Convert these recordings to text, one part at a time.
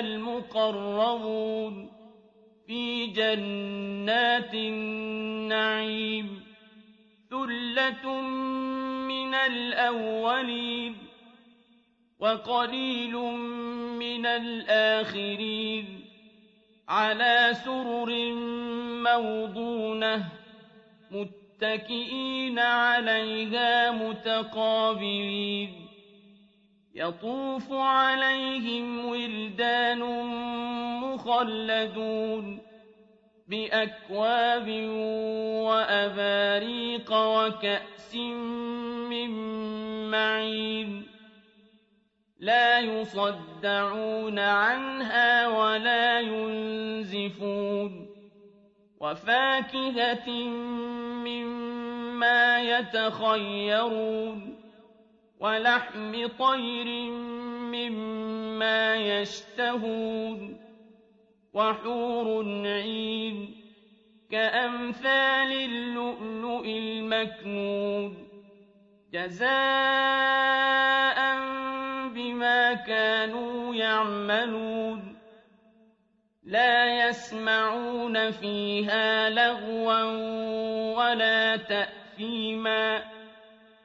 المقربون في جنات النعيم ثلة من الأولين وقليل من الآخرين على سرر موضونة متكئين عليها متقابلين يطوف عليهم ولدان مخلدون بأكواب وأباريق وكأس من معين لا يصدعون عنها ولا ينزفون وفاكهة مما يتخيرون ولحم طير مما يشتهون وحور عين كأمثال اللؤلؤ المكنون جزاء بما كانوا يعملون لا يسمعون فيها لغوا ولا تأثيما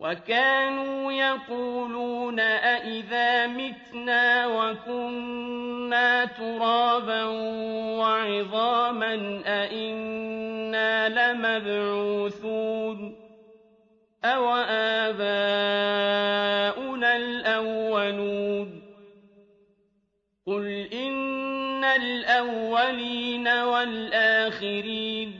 وكانوا يقولون أئذا متنا وكنا ترابا وعظاما أئنا لمبعوثون أو آباؤنا الأولون قل إن الأولين والآخرين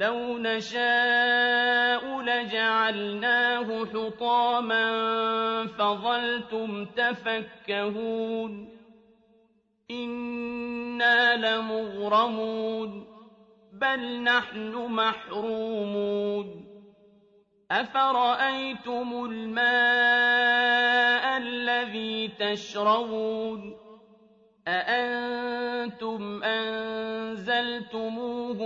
لو نشاء لجعلناه حطاما فظلتم تفكهون إنا لمغرمون بل نحن محرومون أفرأيتم الماء الذي تشربون أأنتم أنزلتموه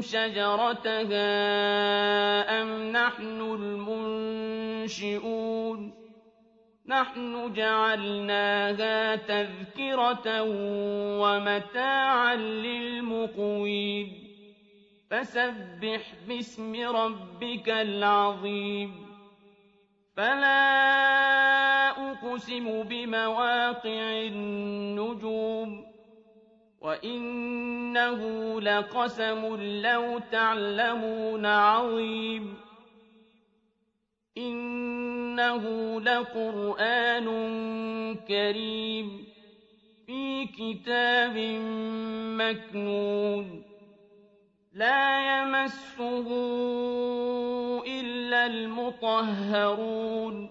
شجرتها أم نحن المنشئون نحن جعلناها تذكرة ومتاعا للمقوين فسبح باسم ربك العظيم فلا أقسم بمواقع النجوم وإنه لقسم لو تعلمون عظيم إنه لقرآن كريم في كتاب مكنون لا يمسه إلا المطهرون